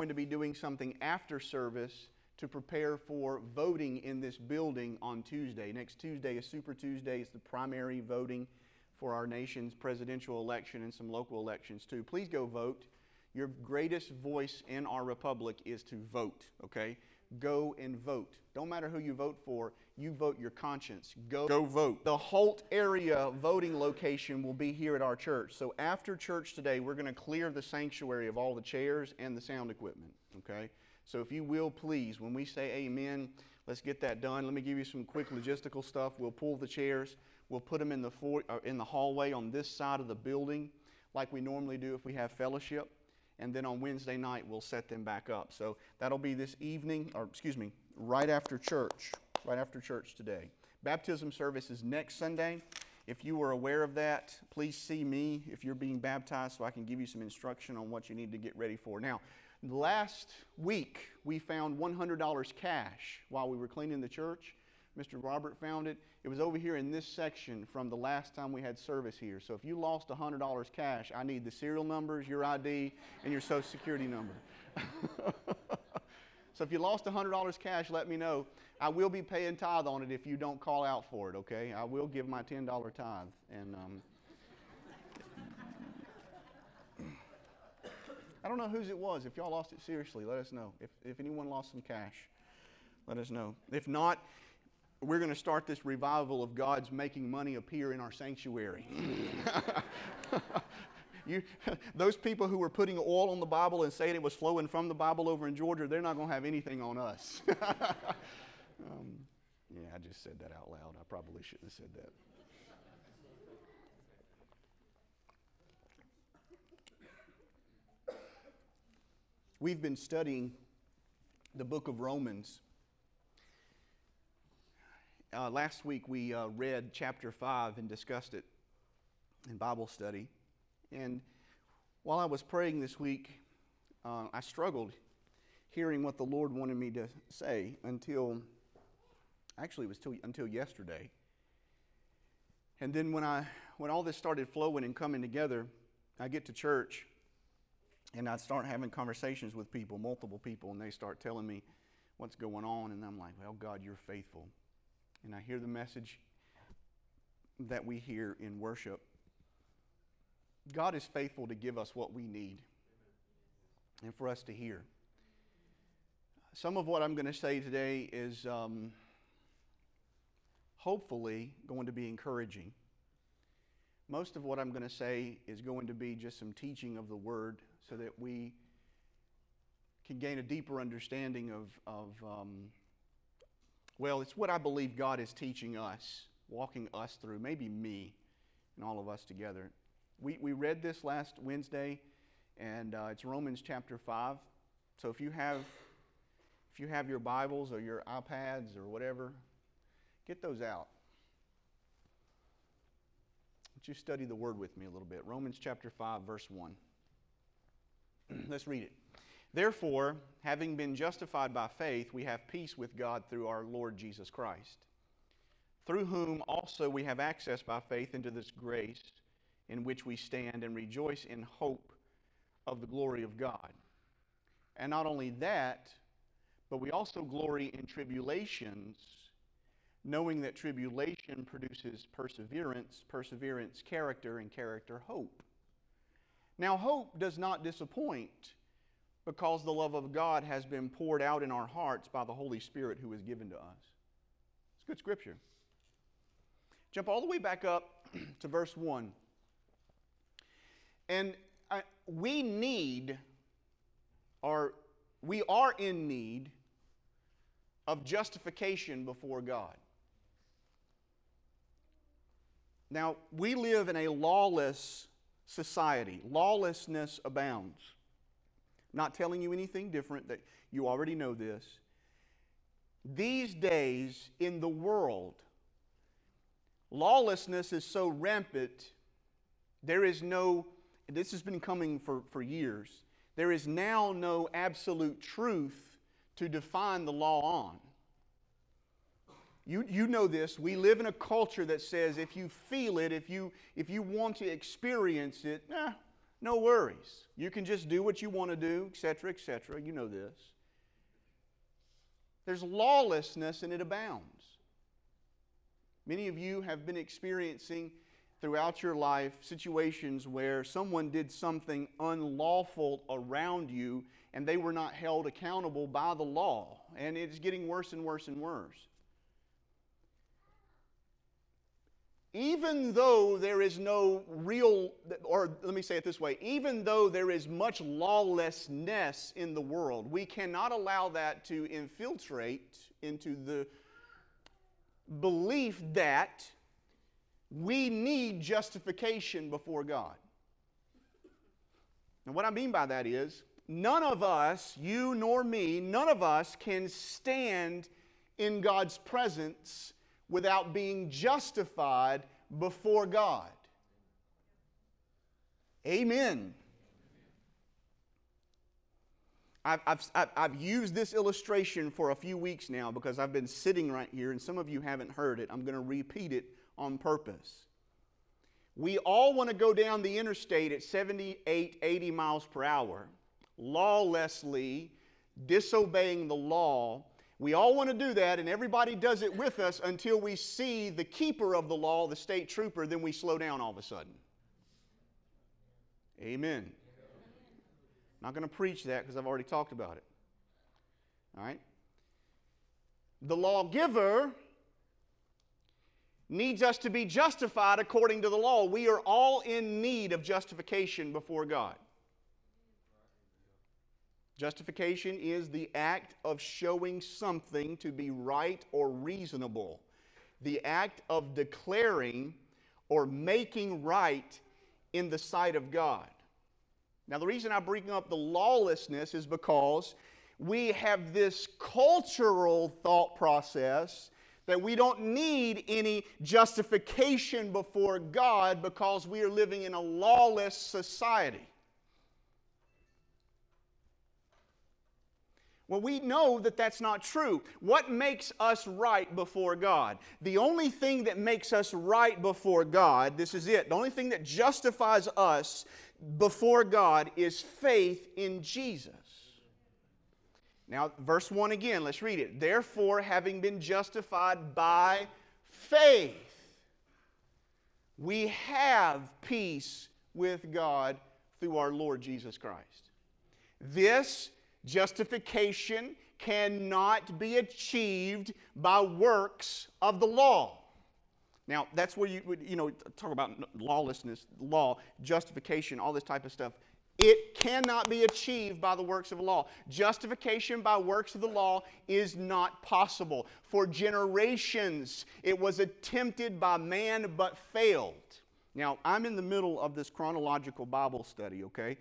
going to be doing something after service to prepare for voting in this building on Tuesday. Next Tuesday is Super Tuesday. It's the primary voting for our nation's presidential election and some local elections too. Please go vote. Your greatest voice in our republic is to vote, okay? Go and vote. Don't matter who you vote for, you vote your conscience. Go, go vote. The Holt area voting location will be here at our church. So after church today, we're going to clear the sanctuary of all the chairs and the sound equipment, okay? So if you will, please, when we say amen, let's get that done. Let me give you some quick logistical stuff. We'll pull the chairs. We'll put them in the, for, uh, in the hallway on this side of the building like we normally do if we have fellowship and then on Wednesday night we'll set them back up. So that'll be this evening, or excuse me, right after church, right after church today. Baptism service is next Sunday. If you were aware of that, please see me if you're being baptized so I can give you some instruction on what you need to get ready for. Now, last week we found $100 cash while we were cleaning the church. Mr. Robert found it. It was over here in this section from the last time we had service here. So if you lost $100 cash, I need the serial numbers, your ID, and your social security number. so if you lost $100 cash, let me know. I will be paying tithe on it if you don't call out for it, okay? I will give my $10 tithe. And um, I don't know whose it was. If y'all lost it seriously, let us know. If, if anyone lost some cash, let us know. If not, we're going to start this revival of God's making money appear in our sanctuary. you, those people who were putting oil on the Bible and saying it was flowing from the Bible over in Georgia, they're not going to have anything on us. um, yeah, I just said that out loud. I probably shouldn't have said that. We've been studying the book of Romans uh, last week we uh, read chapter 5 and discussed it in Bible study. And while I was praying this week, uh, I struggled hearing what the Lord wanted me to say until, actually, it was till, until yesterday. And then when, I, when all this started flowing and coming together, I get to church and I start having conversations with people, multiple people, and they start telling me what's going on. And I'm like, well, God, you're faithful and I hear the message that we hear in worship, God is faithful to give us what we need and for us to hear. Some of what I'm going to say today is um, hopefully going to be encouraging. Most of what I'm going to say is going to be just some teaching of the Word so that we can gain a deeper understanding of, of um, well, it's what I believe God is teaching us, walking us through, maybe me and all of us together. We, we read this last Wednesday, and uh, it's Romans chapter 5. So if you have if you have your Bibles or your iPads or whatever, get those out. Would you study the word with me a little bit? Romans chapter 5, verse 1. Let's read it. Therefore, having been justified by faith, we have peace with God through our Lord Jesus Christ, through whom also we have access by faith into this grace in which we stand and rejoice in hope of the glory of God. And not only that, but we also glory in tribulations, knowing that tribulation produces perseverance, perseverance, character, and character, hope. Now, hope does not disappoint because the love of God has been poured out in our hearts by the Holy Spirit who is given to us. It's good scripture. Jump all the way back up to verse 1. And I, we need, or we are in need of justification before God. Now, we live in a lawless society, lawlessness abounds not telling you anything different, that you already know this. These days in the world, lawlessness is so rampant, there is no, this has been coming for, for years, there is now no absolute truth to define the law on. You, you know this. We live in a culture that says if you feel it, if you, if you want to experience it, eh, No worries. You can just do what you want to do, etc., etc. You know this. There's lawlessness and it abounds. Many of you have been experiencing throughout your life situations where someone did something unlawful around you and they were not held accountable by the law. And it's getting worse and worse and worse. Even though there is no real, or let me say it this way, even though there is much lawlessness in the world, we cannot allow that to infiltrate into the belief that we need justification before God. And what I mean by that is, none of us, you nor me, none of us can stand in God's presence without being justified before God. Amen. I've, I've, I've, used this illustration for a few weeks now because I've been sitting right here and some of you haven't heard it. I'm going to repeat it on purpose. We all want to go down the interstate at 78, 80 miles per hour, lawlessly, disobeying the law. We all want to do that, and everybody does it with us until we see the keeper of the law, the state trooper, then we slow down all of a sudden. Amen. Not going to preach that because I've already talked about it. All right? The lawgiver needs us to be justified according to the law. We are all in need of justification before God. Justification is the act of showing something to be right or reasonable, the act of declaring or making right in the sight of God. Now, the reason I bring up the lawlessness is because we have this cultural thought process that we don't need any justification before God because we are living in a lawless society. Well, we know that that's not true. What makes us right before God? The only thing that makes us right before God, this is it, the only thing that justifies us before God is faith in Jesus. Now, verse 1 again, let's read it. Therefore, having been justified by faith, we have peace with God through our Lord Jesus Christ. This justification cannot be achieved by works of the law. Now, that's where you would, you know, talk about lawlessness, law, justification, all this type of stuff. It cannot be achieved by the works of the law. Justification by works of the law is not possible. For generations, it was attempted by man but failed. Now, I'm in the middle of this chronological Bible study, okay?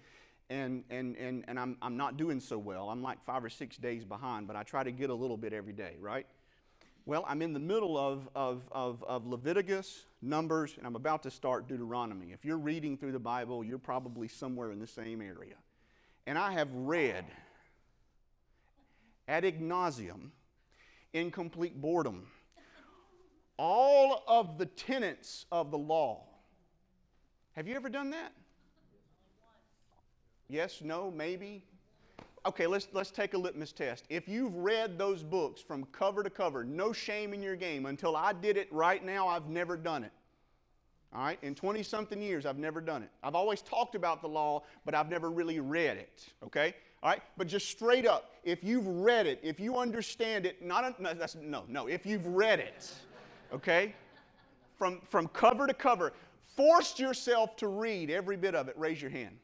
And, and, and, and I'm, I'm not doing so well. I'm like five or six days behind, but I try to get a little bit every day, right? Well, I'm in the middle of, of, of, of, Leviticus, Numbers, and I'm about to start Deuteronomy. If you're reading through the Bible, you're probably somewhere in the same area. And I have read ad nauseum, in complete boredom, all of the tenets of the law. Have you ever done that? Yes, no, maybe? Okay, let's, let's take a litmus test. If you've read those books from cover to cover, no shame in your game. Until I did it right now, I've never done it. All right? In 20 something years, I've never done it. I've always talked about the law, but I've never really read it. Okay? All right? But just straight up, if you've read it, if you understand it, not a, no, that's, no, no, if you've read it, okay? From, from cover to cover, forced yourself to read every bit of it, raise your hand.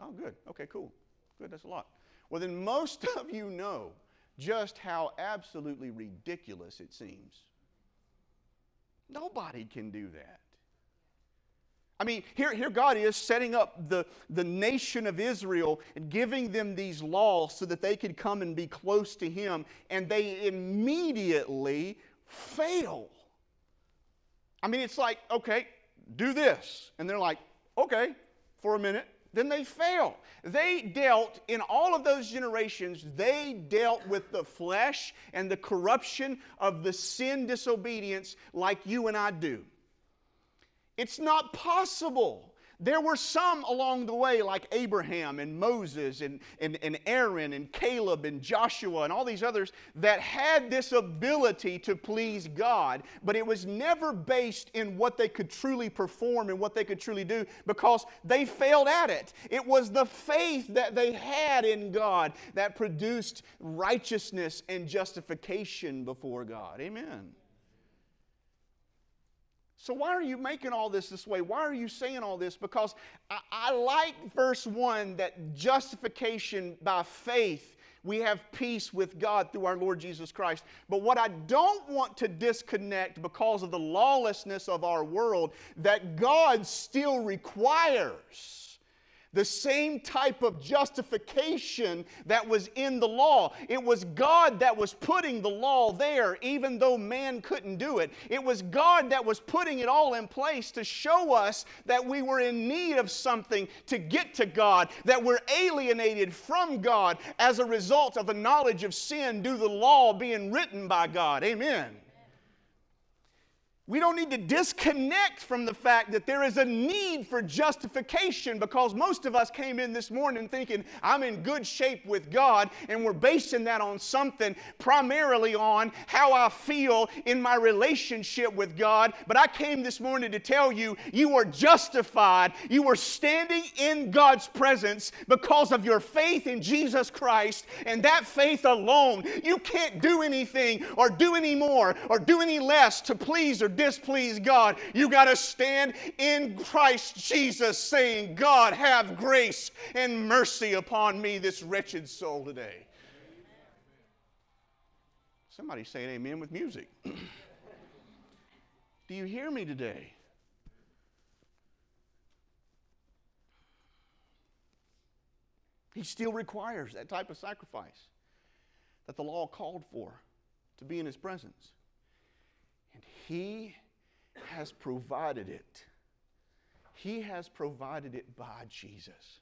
Oh, good. Okay, cool. Good, that's a lot. Well, then most of you know just how absolutely ridiculous it seems. Nobody can do that. I mean, here, here God is setting up the, the nation of Israel and giving them these laws so that they could come and be close to Him, and they immediately fail. I mean, it's like, okay, do this. And they're like, okay, for a minute, then they fail. They dealt, in all of those generations, they dealt with the flesh and the corruption of the sin disobedience like you and I do. It's not possible There were some along the way, like Abraham and Moses and, and, and Aaron and Caleb and Joshua and all these others, that had this ability to please God, but it was never based in what they could truly perform and what they could truly do because they failed at it. It was the faith that they had in God that produced righteousness and justification before God. Amen. So, why are you making all this this way? Why are you saying all this? Because I, I, like verse 1 that justification by faith, we have peace with God through our Lord Jesus Christ. But what I don't want to disconnect because of the lawlessness of our world, that God still requires the same type of justification that was in the law. It was God that was putting the law there, even though man couldn't do it. It was God that was putting it all in place to show us that we were in need of something to get to God, that we're alienated from God as a result of the knowledge of sin due to the law being written by God. Amen. We don't need to disconnect from the fact that there is a need for justification because most of us came in this morning thinking, I'm in good shape with God, and we're basing that on something primarily on how I feel in my relationship with God. But I came this morning to tell you, you are justified. You are standing in God's presence because of your faith in Jesus Christ, and that faith alone. You can't do anything or do any more or do any less to please or displease God. You got to stand in Christ Jesus saying, God, have grace and mercy upon me, this wretched soul today. Somebody saying amen with music. Do you hear me today? He still requires that type of sacrifice that the law called for to be in His presence. And He has provided it. He has provided it by Jesus.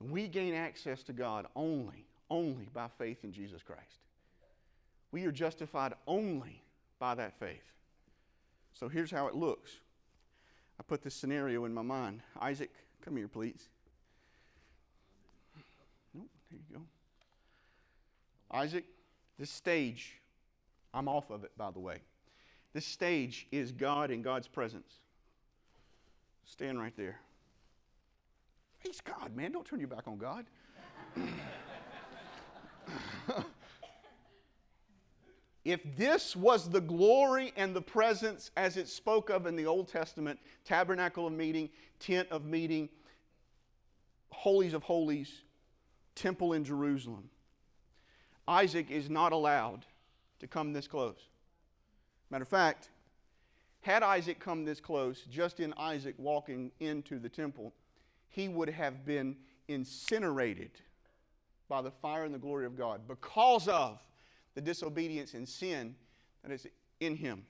We gain access to God only, only by faith in Jesus Christ. We are justified only by that faith. So here's how it looks. I put this scenario in my mind. Isaac, come here, please. Nope, there you go. Isaac, this stage I'm off of it, by the way. This stage is God in God's presence. Stand right there. Face God, man. Don't turn your back on God. if this was the glory and the presence as it spoke of in the Old Testament tabernacle of meeting, tent of meeting, holies of holies, temple in Jerusalem, Isaac is not allowed to come this close. Matter of fact, had Isaac come this close, just in Isaac walking into the temple, he would have been incinerated by the fire and the glory of God because of the disobedience and sin that is in him.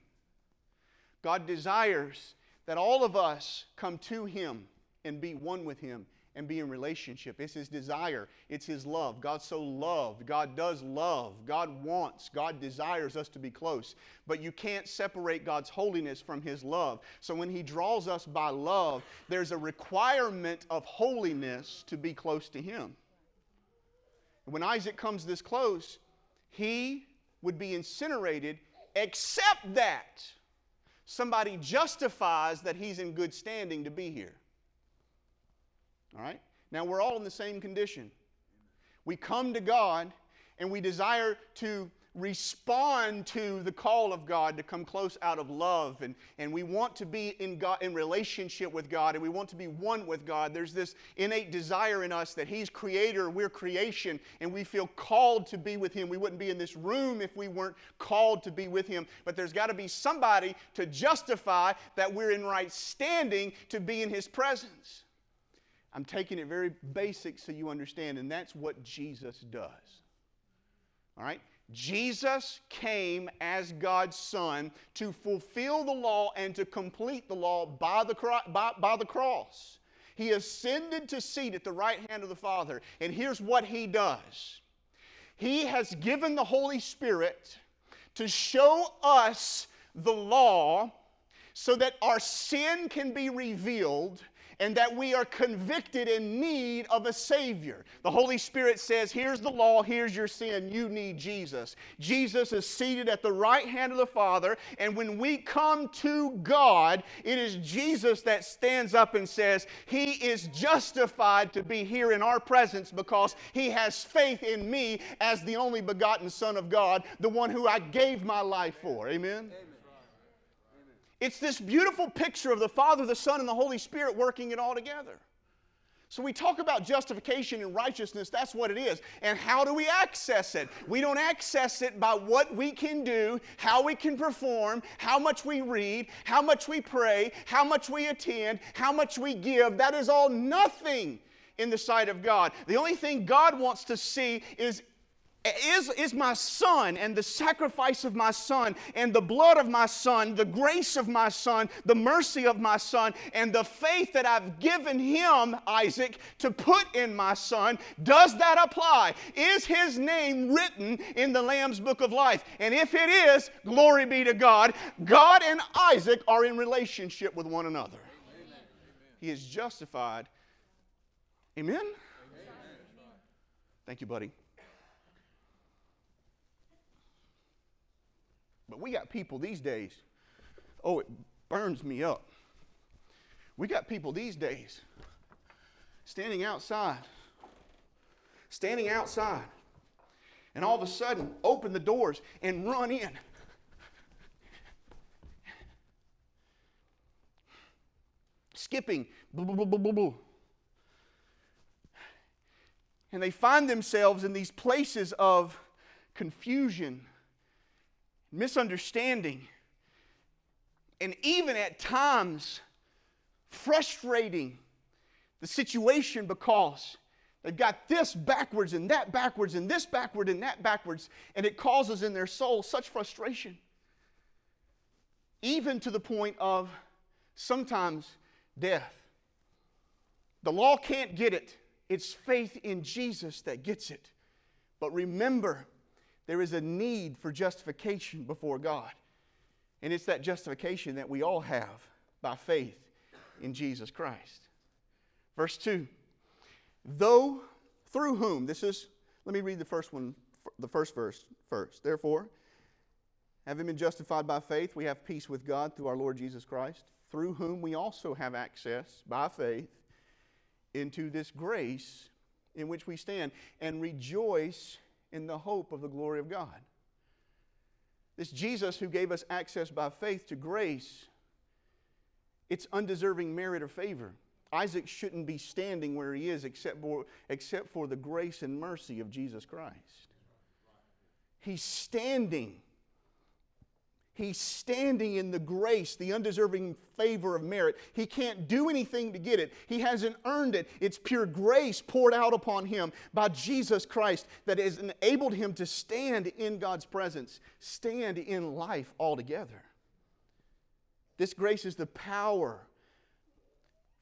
God desires that all of us come to him and be one with him and be in relationship. It's His desire, it's His love. God so loved. God does love. God wants. God desires us to be close. But you can't separate God's holiness from His love. So when He draws us by love, there's a requirement of holiness to be close to Him. When Isaac comes this close, he would be incinerated, except that somebody justifies that he's in good standing to be here. All right? Now we're all in the same condition. We come to God and we desire to respond to the call of God to come close out of love and, and we want to be in God in relationship with God and we want to be one with God. There's this innate desire in us that He's creator, we're creation, and we feel called to be with Him. We wouldn't be in this room if we weren't called to be with Him. But there's got to be somebody to justify that we're in right standing to be in His presence. I'm taking it very basic so you understand, and that's what Jesus does. All right? Jesus came as God's Son to fulfill the law and to complete the law by the, by, by the cross. He ascended to seat at the right hand of the Father, and here's what He does He has given the Holy Spirit to show us the law so that our sin can be revealed and that we are convicted in need of a Savior. The Holy Spirit says, Here's the law, here's your sin, you need Jesus. Jesus is seated at the right hand of the Father, and when we come to God, it is Jesus that stands up and says, He is justified to be here in our presence because He has faith in me as the only begotten Son of God, the one who I gave my life for. Amen. Amen. It's this beautiful picture of the Father, the Son, and the Holy Spirit working it all together. So we talk about justification and righteousness, that's what it is. And how do we access it? We don't access it by what we can do, how we can perform, how much we read, how much we pray, how much we attend, how much we give. That is all nothing in the sight of God. The only thing God wants to see is is, is my son and the sacrifice of my son and the blood of my son, the grace of my son, the mercy of my son, and the faith that I've given him, Isaac, to put in my son. Does that apply? Is his name written in the Lamb's book of life? And if it is, glory be to God. God and Isaac are in relationship with one another. Amen. He is justified. Amen? Amen? Thank you, buddy. But we got people these days, oh, it burns me up. We got people these days standing outside, standing outside, and all of a sudden open the doors and run in. Skipping, blah, blah, blah, blah, blah. And they find themselves in these places of confusion misunderstanding, and even at times frustrating the situation because they've got this backwards and that backwards and this backward and that backwards, and it causes in their soul such frustration, even to the point of sometimes death. The law can't get it. It's faith in Jesus that gets it. But remember, there is a need for justification before God. And it's that justification that we all have by faith in Jesus Christ. Verse 2 Though through whom, this is, let me read the first one, the first verse first. Therefore, having been justified by faith, we have peace with God through our Lord Jesus Christ, through whom we also have access by faith into this grace in which we stand and rejoice in the hope of the glory of God. This Jesus who gave us access by faith to grace, it's undeserving merit or favor. Isaac shouldn't be standing where he is except for, except for the grace and mercy of Jesus Christ. He's standing He's standing in the grace, the undeserving favor of merit. He can't do anything to get it. He hasn't earned it. It's pure grace poured out upon him by Jesus Christ that has enabled him to stand in God's presence, stand in life altogether. This grace is the power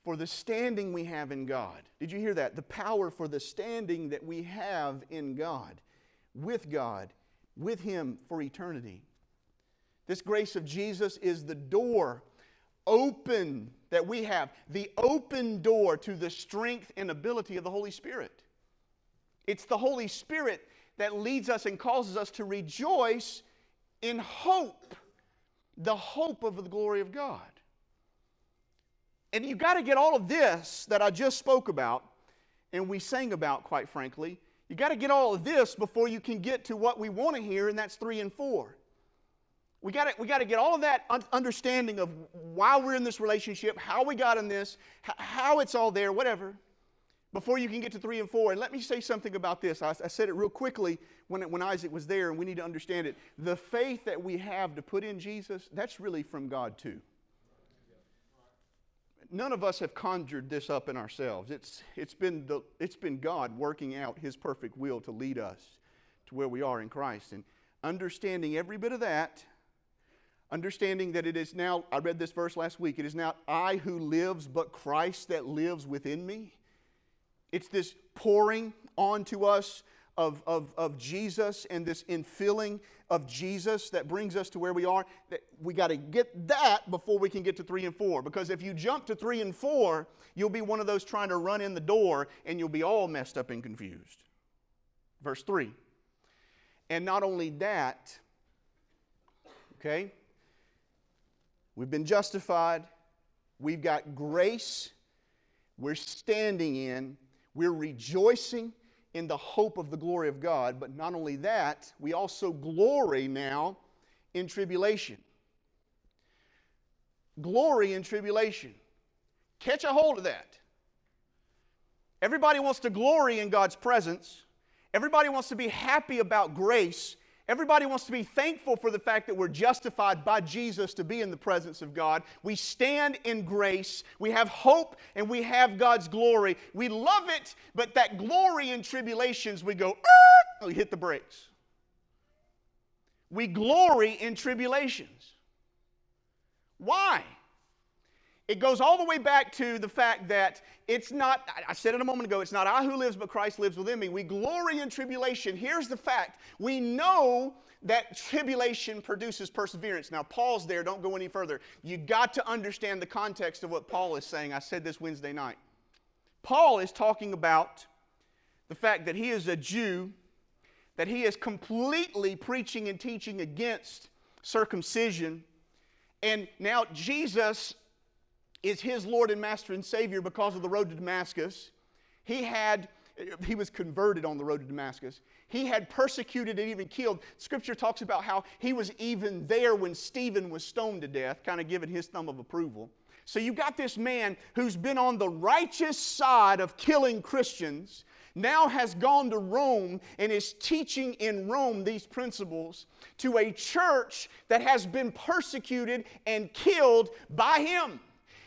for the standing we have in God. Did you hear that? The power for the standing that we have in God, with God, with Him for eternity. This grace of Jesus is the door open that we have, the open door to the strength and ability of the Holy Spirit. It's the Holy Spirit that leads us and causes us to rejoice in hope, the hope of the glory of God. And you've got to get all of this that I just spoke about and we sang about, quite frankly. You've got to get all of this before you can get to what we want to hear, and that's three and four. We got we to get all of that understanding of why we're in this relationship, how we got in this, how it's all there, whatever, before you can get to three and four. And let me say something about this. I, I said it real quickly when, when Isaac was there, and we need to understand it. The faith that we have to put in Jesus, that's really from God too. None of us have conjured this up in ourselves. It's, it's, been the, it's been God working out His perfect will to lead us to where we are in Christ. And understanding every bit of that understanding that it is now, I read this verse last week, it is now I who lives, but Christ that lives within me. It's this pouring onto us of, of, of Jesus and this infilling of Jesus that brings us to where we are, we got to get that before we can get to three and four. Because if you jump to three and four, you'll be one of those trying to run in the door and you'll be all messed up and confused. Verse three. And not only that, okay, we've been justified, we've got grace, we're standing in, we're rejoicing in the hope of the glory of God. But not only that, we also glory now in tribulation. Glory in tribulation. Catch a hold of that. Everybody wants to glory in God's presence. Everybody wants to be happy about grace. Everybody wants to be thankful for the fact that we're justified by Jesus to be in the presence of God. We stand in grace. We have hope and we have God's glory. We love it, but that glory in tribulations, we go, we hit the brakes. We glory in tribulations. Why? It goes all the way back to the fact that it's not, I said it a moment ago, it's not I who lives, but Christ lives within me. We glory in tribulation. Here's the fact we know that tribulation produces perseverance. Now, pause there, don't go any further. You got to understand the context of what Paul is saying. I said this Wednesday night. Paul is talking about the fact that he is a Jew, that he is completely preaching and teaching against circumcision. And now Jesus is his Lord and Master and Savior because of the road to Damascus. He had he was converted on the road to Damascus. He had persecuted and even killed. Scripture talks about how he was even there when Stephen was stoned to death, kind of giving his thumb of approval. So you've got this man who's been on the righteous side of killing Christians, now has gone to Rome and is teaching in Rome these principles to a church that has been persecuted and killed by him.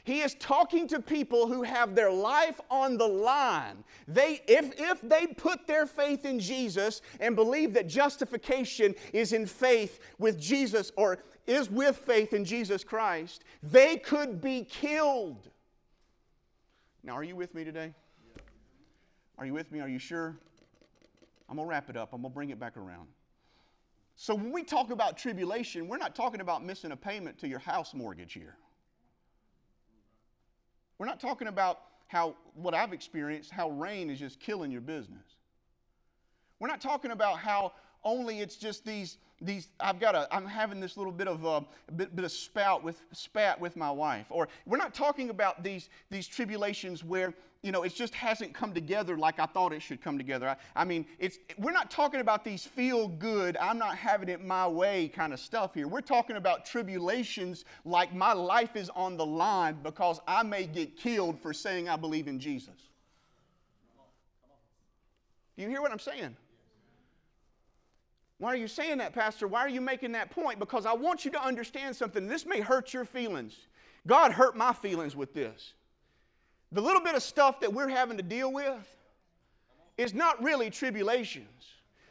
He is talking to people who have their life on the line. They, if, if they put their faith in Jesus and believe that justification is in faith with Jesus or is with faith in Jesus Christ, they could be killed. Now, are you with me today? Are you with me? Are you sure? I'm going to wrap it up. I'm going to bring it back around. So, when we talk about tribulation, we're not talking about missing a payment to your house mortgage here. We're not talking about how, what I've experienced, how rain is just killing your business. We're not talking about how only it's just these, these I've got a, I'm having this little bit of a, a bit, bit of spout with, spat with my wife. Or we're not talking about these, these tribulations where you know, it just hasn't come together like I thought it should come together. I, I mean, it's, we're not talking about these feel good, I'm not having it my way kind of stuff here. We're talking about tribulations like my life is on the line because I may get killed for saying I believe in Jesus. Do you hear what I'm saying? Why are you saying that, Pastor? Why are you making that point? Because I want you to understand something. This may hurt your feelings. God hurt my feelings with this the little bit of stuff that we're having to deal with is not really tribulations.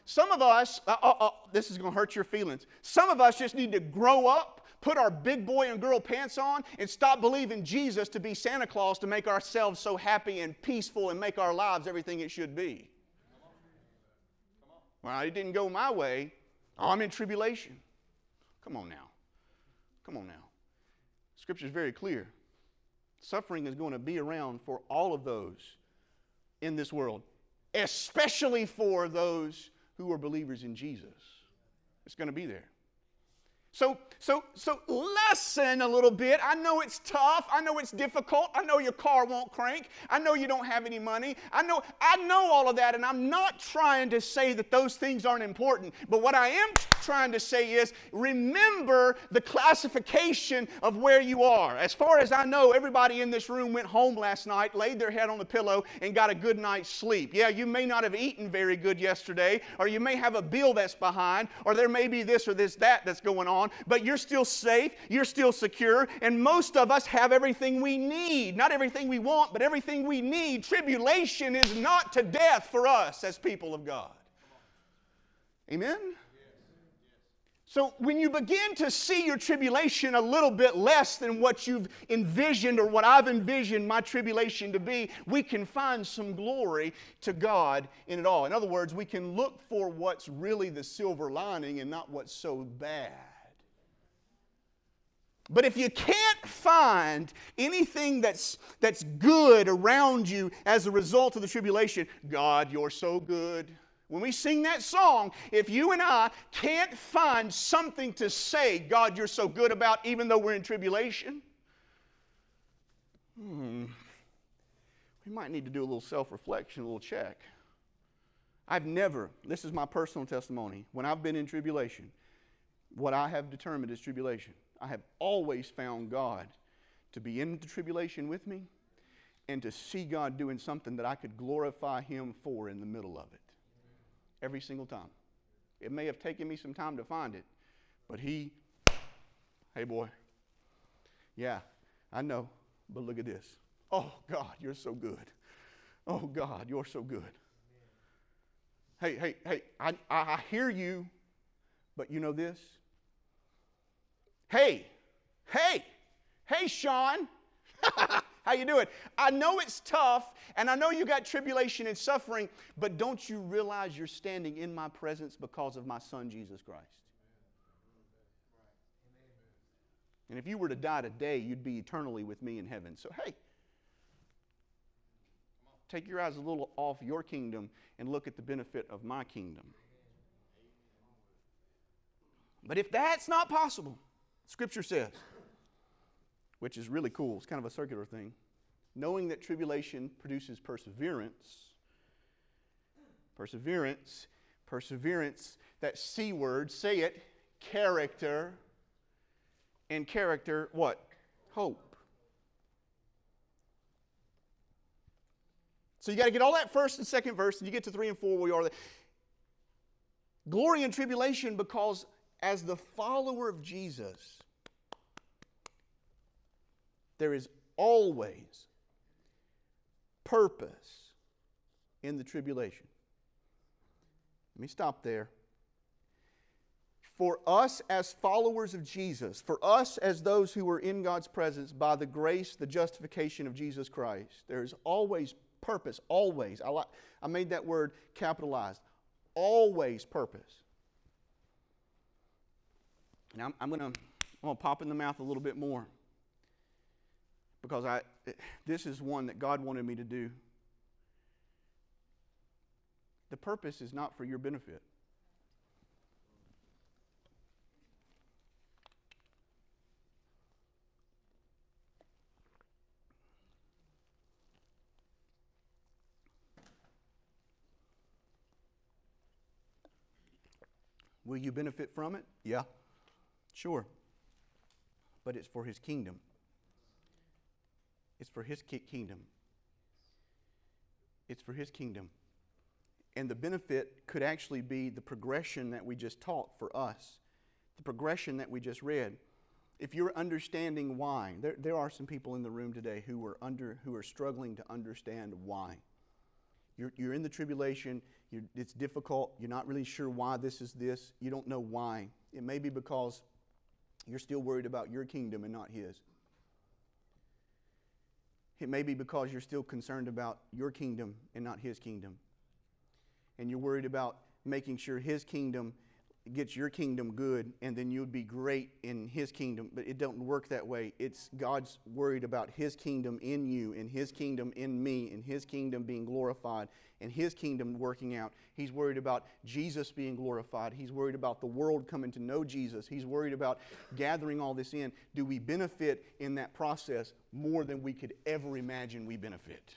Some of us, uh, uh, uh, this is going to hurt your feelings. Some of us just need to grow up, put our big boy and girl pants on, and stop believing Jesus to be Santa Claus to make ourselves so happy and peaceful and make our lives everything it should be. Well, it didn't go my way. Oh, I'm in tribulation. Come on now. Come on now. Scripture is very clear. Suffering is going to be around for all of those in this world, especially for those who are believers in Jesus. It's going to be there. So, so, so lessen a little bit. I know it's tough. I know it's difficult. I know your car won't crank. I know you don't have any money. I know, I know all of that, and I'm not trying to say that those things aren't important. But what I am trying to say is remember the classification of where you are. As far as I know, everybody in this room went home last night, laid their head on the pillow, and got a good night's sleep. Yeah, you may not have eaten very good yesterday, or you may have a bill that's behind, or there may be this or this, that that's going on but you're still safe, you're still secure, and most of us have everything we need. Not everything we want, but everything we need. Tribulation is not to death for us as people of God. Amen? So, when you begin to see your tribulation a little bit less than what you've envisioned or what I've envisioned my tribulation to be, we can find some glory to God in it all. In other words, we can look for what's really the silver lining and not what's so bad. But if you can't find anything that's, that's good around you as a result of the tribulation, God, you're so good. When we sing that song, if you and I can't find something to say, God, you're so good about, even though we're in tribulation, hmm, we might need to do a little self reflection, a little check. I've never, this is my personal testimony, when I've been in tribulation, what I have determined is tribulation. I have always found God to be in the tribulation with me and to see God doing something that I could glorify Him for in the middle of it. Every single time. It may have taken me some time to find it, but He, hey boy, yeah, I know, but look at this. Oh God, you're so good. Oh God, you're so good. Hey, hey, hey, I, I hear you, but you know this? Hey, hey, hey, Sean. How you do it. I know it's tough, and I know you got tribulation and suffering, but don't you realize you're standing in my presence because of my son Jesus Christ? And if you were to die today, you'd be eternally with me in heaven. So, hey, take your eyes a little off your kingdom and look at the benefit of my kingdom. But if that's not possible, Scripture says, which is really cool, it's kind of a circular thing. Knowing that tribulation produces perseverance, perseverance, perseverance, that C word, say it, character, and character, what? Hope. So you got to get all that first and second verse, and you get to three and four where you are. Glory and tribulation because as the follower of Jesus, there is always purpose in the tribulation. Let me stop there. For us as followers of Jesus, for us as those who are in God's presence by the grace, the justification of Jesus Christ, there is always purpose, always. I, like, I made that word capitalized. Always purpose. Now, I'm, I'm going to I'm gonna pop in the mouth a little bit more because I, this is one that God wanted me to do. The purpose is not for your benefit. Will you benefit from it? Yeah. Sure. But it's for his kingdom. It's for his kingdom. It's for his kingdom. And the benefit could actually be the progression that we just taught for us, the progression that we just read. If you're understanding why, there, there are some people in the room today who are, under, who are struggling to understand why. You're, you're in the tribulation, it's difficult, you're not really sure why this is this, you don't know why. It may be because you're still worried about your kingdom and not His. It may be because you're still concerned about your kingdom and not His kingdom. And you're worried about making sure His kingdom gets your kingdom good and then you'd be great in his kingdom. But it don't work that way. It's god's worried about his kingdom in you and his kingdom in me and his kingdom being glorified and his kingdom working out. He's worried about jesus being glorified. He's worried about the world coming to know jesus. He's worried about gathering all this in. Do we benefit in that process more than we could ever imagine we benefit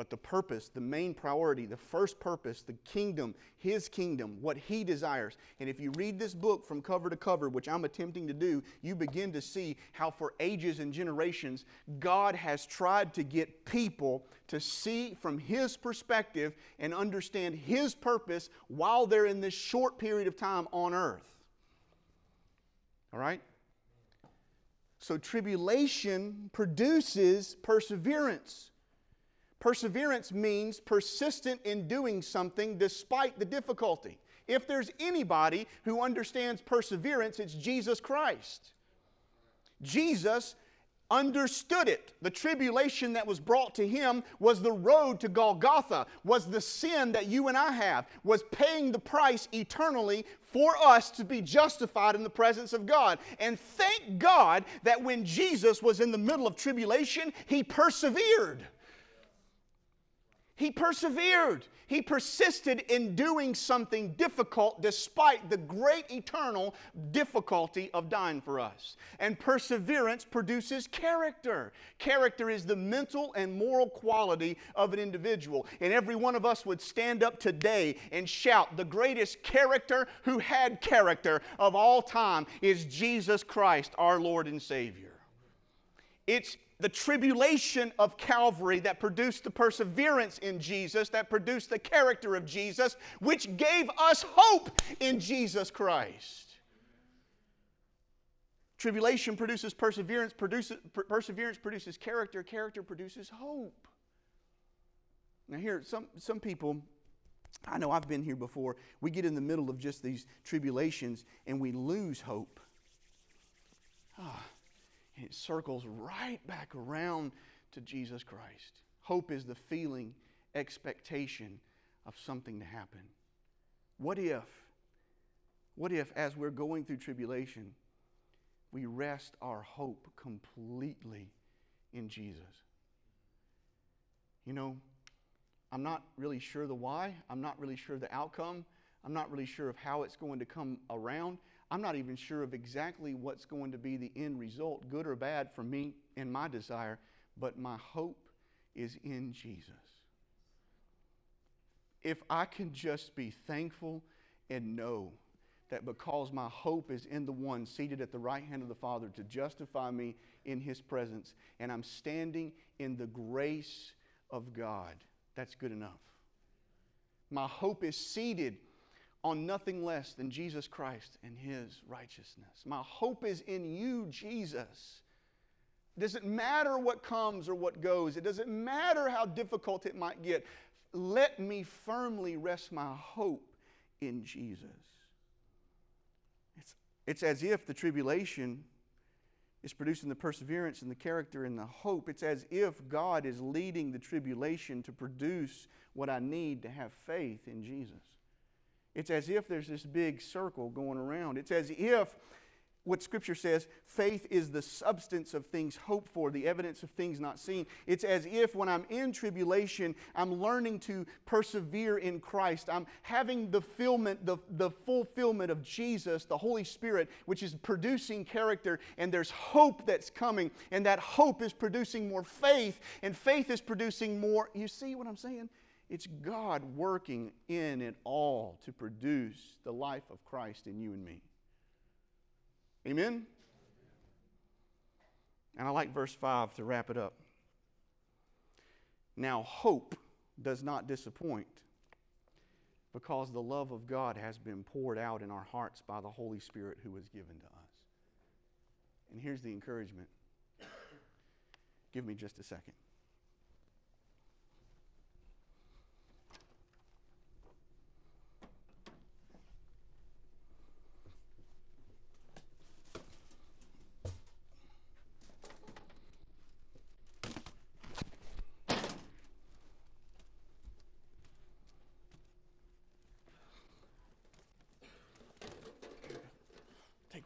but the purpose, the main priority, the first purpose, the kingdom, His kingdom, what He desires. And if you read this book from cover to cover, which I'm attempting to do, you begin to see how for ages and generations, God has tried to get people to see from His perspective and understand His purpose while they're in this short period of time on earth. All right? So, tribulation produces perseverance. Perseverance means persistent in doing something despite the difficulty. If there's anybody who understands perseverance, it's Jesus Christ. Jesus understood it. The tribulation that was brought to him was the road to Golgotha, was the sin that you and I have, was paying the price eternally for us to be justified in the presence of God. And thank God that when Jesus was in the middle of tribulation, he persevered. He persevered. He persisted in doing something difficult despite the great eternal difficulty of dying for us. And perseverance produces character. Character is the mental and moral quality of an individual. And every one of us would stand up today and shout, The greatest character who had character of all time is Jesus Christ, our Lord and Savior. It's the tribulation of Calvary that produced the perseverance in Jesus, that produced the character of Jesus, which gave us hope in Jesus Christ. Tribulation produces perseverance, produces, perseverance produces character, character produces hope. Now, here, some, some people, I know I've been here before, we get in the middle of just these tribulations and we lose hope. Ah and it circles right back around to Jesus Christ. Hope is the feeling, expectation of something to happen. What if, what if, as we're going through tribulation, we rest our hope completely in Jesus? You know, I'm not really sure the why, I'm not really sure the outcome, I'm not really sure of how it's going to come around. I'm not even sure of exactly what's going to be the end result, good or bad, for me and my desire, but my hope is in Jesus. If I can just be thankful and know that because my hope is in the one seated at the right hand of the Father to justify me in his presence, and I'm standing in the grace of God, that's good enough. My hope is seated on nothing less than Jesus Christ and His righteousness. My hope is in you, Jesus. It doesn't matter what comes or what goes, it doesn't matter how difficult it might get. Let me firmly rest my hope in Jesus. It's, it's as if the tribulation is producing the perseverance and the character and the hope. It's as if God is leading the tribulation to produce what I need to have faith in Jesus. It's as if there's this big circle going around. It's as if what Scripture says faith is the substance of things hoped for, the evidence of things not seen. It's as if when I'm in tribulation, I'm learning to persevere in Christ. I'm having the fulfillment, the, the fulfillment of Jesus, the Holy Spirit, which is producing character, and there's hope that's coming, and that hope is producing more faith, and faith is producing more. You see what I'm saying? It's God working in it all to produce the life of Christ in you and me. Amen? And I like verse 5 to wrap it up. Now, hope does not disappoint because the love of God has been poured out in our hearts by the Holy Spirit who was given to us. And here's the encouragement. Give me just a second.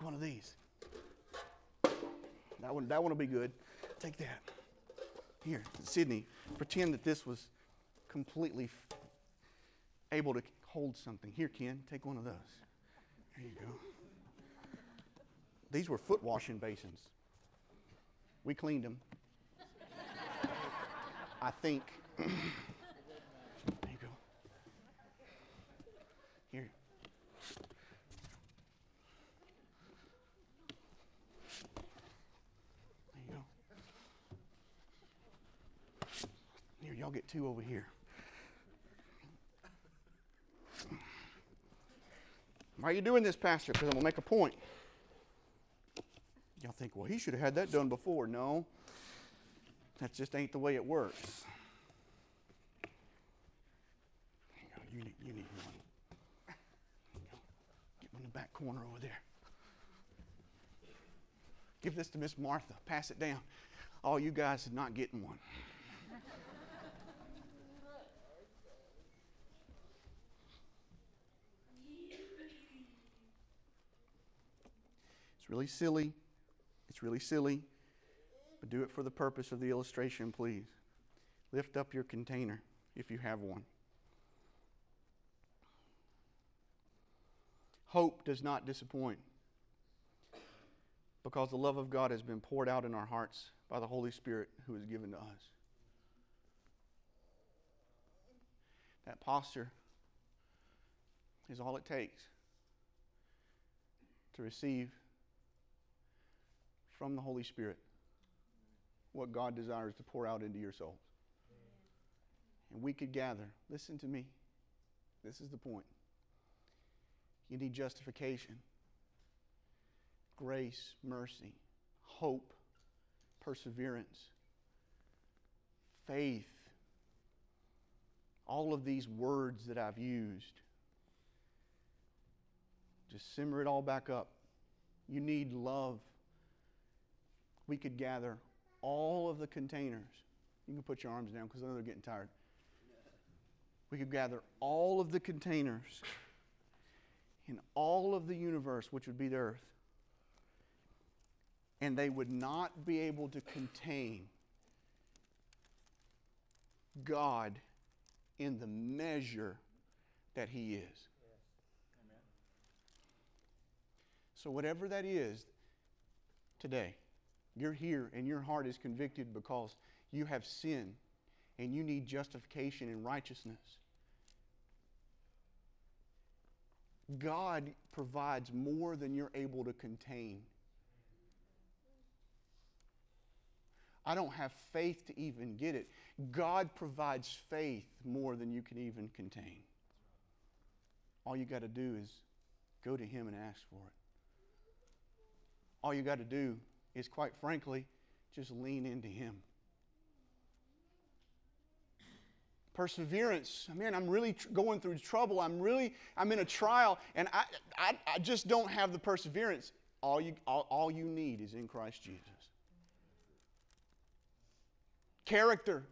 one of these. That one, that one will be good. Take that. Here, Sydney, pretend that this was completely f- able to hold something. Here, Ken, take one of those. There you go. These were foot washing basins. We cleaned them. I think. get to over here? Why are you doing this, Pastor? Because I'm going to make a point. Y'all think, well, he should have had that done before. No, that just ain't the way it works. You need, you need one. Get one in the back corner over there. Give this to Miss Martha. Pass it down. All you guys are not getting one. Really silly. It's really silly. But do it for the purpose of the illustration, please. Lift up your container if you have one. Hope does not disappoint because the love of God has been poured out in our hearts by the Holy Spirit who is given to us. That posture is all it takes to receive from the Holy Spirit what God desires to pour out into your souls. And we could gather. Listen to me. This is the point. You need justification, grace, mercy, hope, perseverance, faith. All of these words that I've used. Just simmer it all back up. You need love. We could gather all of the containers. You can put your arms down because I know they're getting tired. We could gather all of the containers in all of the universe, which would be the earth, and they would not be able to contain God in the measure that He is. So, whatever that is today, you're here and your heart is convicted because you have sinned and you need justification and righteousness. God provides more than you're able to contain. I don't have faith to even get it. God provides faith more than you can even contain. All you got to do is go to Him and ask for it. All you got to do is, quite frankly, just lean into Him. perseverance. Man i'm really tr- going through trouble. I'm really i'm in a trial and I, I, I just don't have the perseverance. All you, all, all you need is in christ jesus. Character.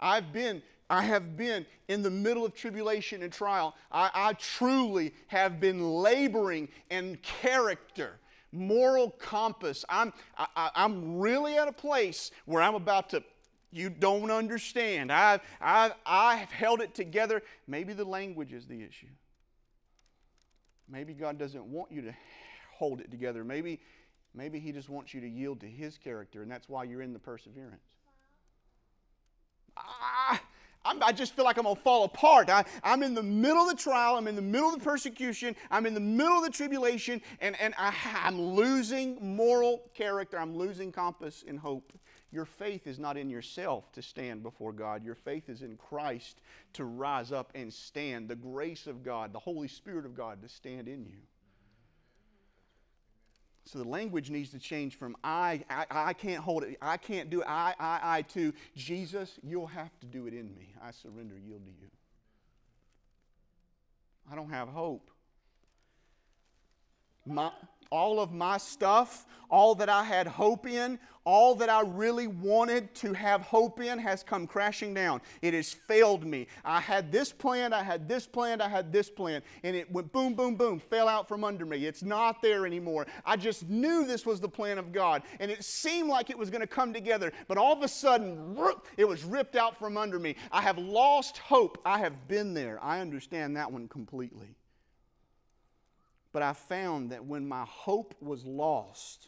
I've been i have been in the middle of tribulation and trial. I, I truly have been laboring in character moral compass i'm I, i'm really at a place where i'm about to you don't understand. I've, I've, I've held it together. Maybe the language is the issue. Maybe God doesn't want you to hold it together. Maybe, maybe He just wants you to yield to His character, and that's why you're in the perseverance. Ah, I'm, i just feel like I'm going to fall apart. I, am in the middle of the trial. I'm in the middle of the persecution. I'm in the middle of the tribulation, and, and I, I'm losing moral character. I'm losing compass and hope. Your faith is not in yourself to stand before God. Your faith is in Christ to rise up and stand. The grace of God, the Holy Spirit of God to stand in you. So the language needs to change from I, I, I can't hold it, I can't do it, I, I, I to Jesus, you'll have to do it in me. I surrender, yield to you. I don't have hope. My, all of my stuff, all that I had hope in, all that I really wanted to have hope in has come crashing down. It has failed me. I had this plan, I had this plan, I had this plan, and it went boom, boom, boom, fell out from under me. It's not there anymore. I just knew this was the plan of God, and it seemed like it was going to come together, but all of a sudden, it was ripped out from under me. I have lost hope. I have been there. I understand that one completely. But I found that when my hope was lost,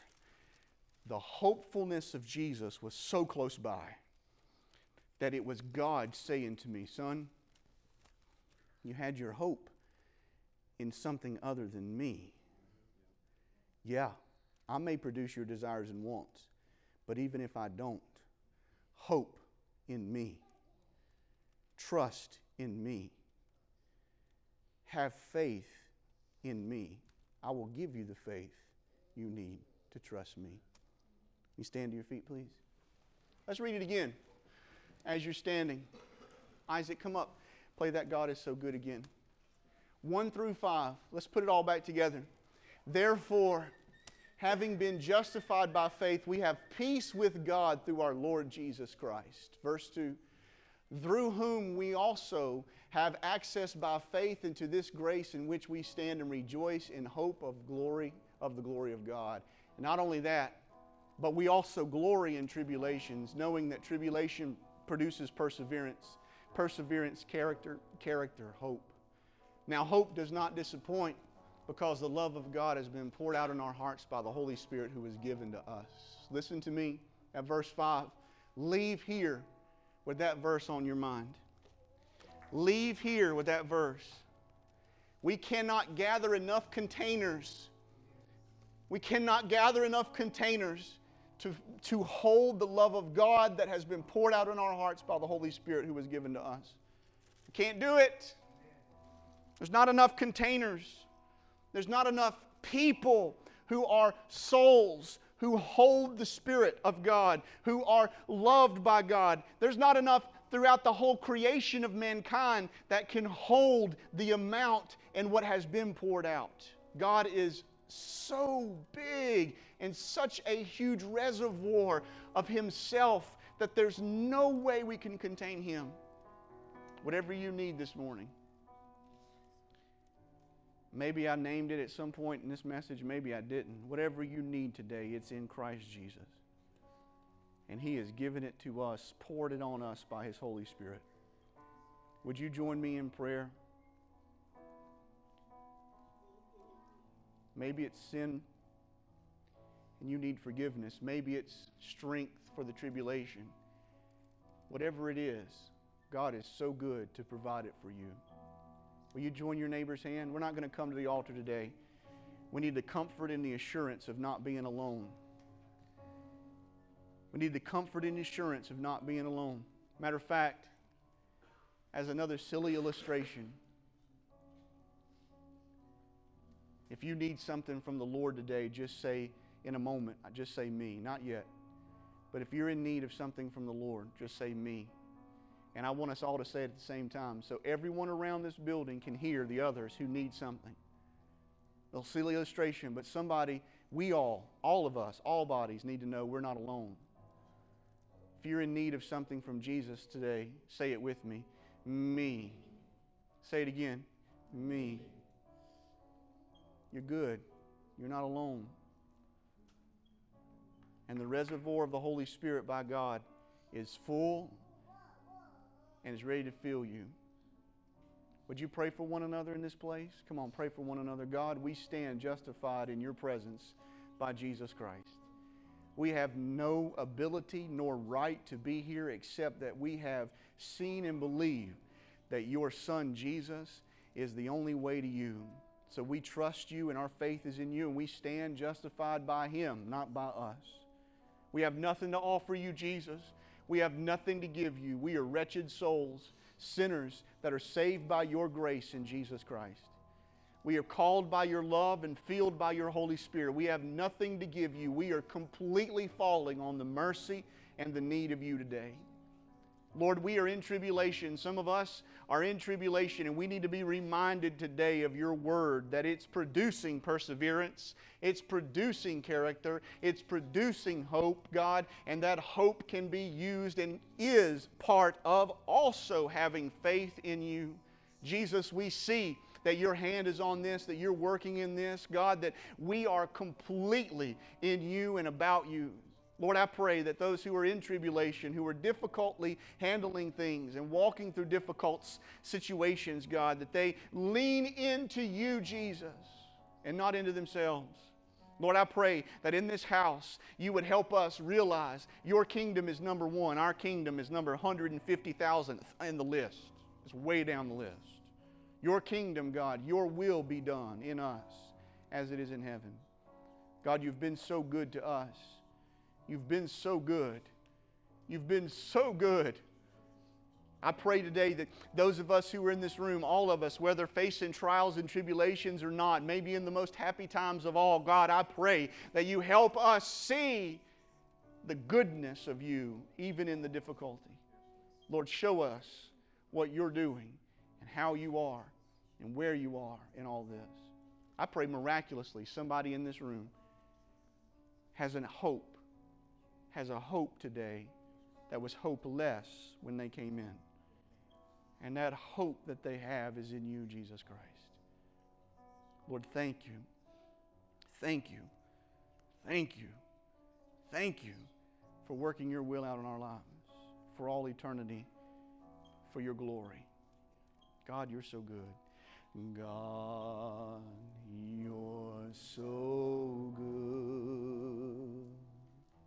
the hopefulness of Jesus was so close by that it was God saying to me, Son, you had your hope in something other than me. Yeah, I may produce your desires and wants, but even if I don't, hope in me, trust in me, have faith in me. I will give you the faith you need to trust me. You stand to your feet, please. Let's read it again as you're standing. Isaac, come up. Play that God is so good again. One through five. Let's put it all back together. Therefore, having been justified by faith, we have peace with God through our Lord Jesus Christ. Verse 2 Through whom we also have access by faith into this grace in which we stand and rejoice in hope of glory of the glory of God. And not only that, but we also glory in tribulations, knowing that tribulation produces perseverance, perseverance, character, character, hope. Now, hope does not disappoint because the love of God has been poured out in our hearts by the Holy Spirit who was given to us. Listen to me at verse 5. Leave here with that verse on your mind. Leave here with that verse. We cannot gather enough containers. We cannot gather enough containers to, to hold the love of God that has been poured out in our hearts by the Holy Spirit who was given to us. We can't do it. There's not enough containers. There's not enough people who are souls who hold the Spirit of God, who are loved by God. There's not enough throughout the whole creation of mankind that can hold the amount and what has been poured out. God is so big and such a huge reservoir of Himself that there's no way we can contain Him. Whatever you need this morning. Maybe I named it at some point in this message, maybe I didn't. Whatever you need today, it's in Christ Jesus. And He has given it to us, poured it on us by His Holy Spirit. Would you join me in prayer? Maybe it's sin and you need forgiveness. Maybe it's strength for the tribulation. Whatever it is, God is so good to provide it for you. Will you join your neighbor's hand? We're not going to come to the altar today. We need the comfort and the assurance of not being alone. We need the comfort and assurance of not being alone. Matter of fact, as another silly illustration, if you need something from the Lord today, just say, in a moment, just say me, not yet. But if you're in need of something from the Lord, just say me. And I want us all to say it at the same time so everyone around this building can hear the others who need something. A silly illustration, but somebody, we all, all of us, all bodies need to know we're not alone. If you're in need of something from Jesus today, say it with me. Me. Say it again. Me. You're good. You're not alone and the reservoir of the Holy Spirit by God is full and is ready to fill you. Would you pray for one another in this place? Come on, pray for one another. God, we stand justified in your presence by Jesus Christ. We have no ability nor right to be here except that we have seen and believed that your Son Jesus is the only way to you. So we trust you and our faith is in you, and we stand justified by Him, not by us. We have nothing to offer you, Jesus. We have nothing to give you. We are wretched souls, sinners that are saved by your grace in Jesus Christ. We are called by your love and filled by your Holy Spirit. We have nothing to give you. We are completely falling on the mercy and the need of you today. Lord, we are in tribulation. Some of us are in tribulation, and we need to be reminded today of your word that it's producing perseverance, it's producing character, it's producing hope, God, and that hope can be used and is part of also having faith in you. Jesus, we see that your hand is on this, that you're working in this, God, that we are completely in you and about you. Lord, I pray that those who are in tribulation, who are difficultly handling things and walking through difficult situations, God, that they lean into you, Jesus, and not into themselves. Lord, I pray that in this house you would help us realize your kingdom is number one. Our kingdom is number 150,000th in the list. It's way down the list. Your kingdom, God, your will be done in us as it is in heaven. God, you've been so good to us. You've been so good. You've been so good. I pray today that those of us who are in this room, all of us, whether facing trials and tribulations or not, maybe in the most happy times of all, God, I pray that you help us see the goodness of you even in the difficulty. Lord, show us what you're doing and how you are and where you are in all this. I pray miraculously somebody in this room has a hope, has a hope today that was hopeless when they came in. And that hope that they have is in you, Jesus Christ. Lord, thank you. Thank you. Thank you. Thank you for working your will out in our lives for all eternity for your glory. God, you're so good. God, you're so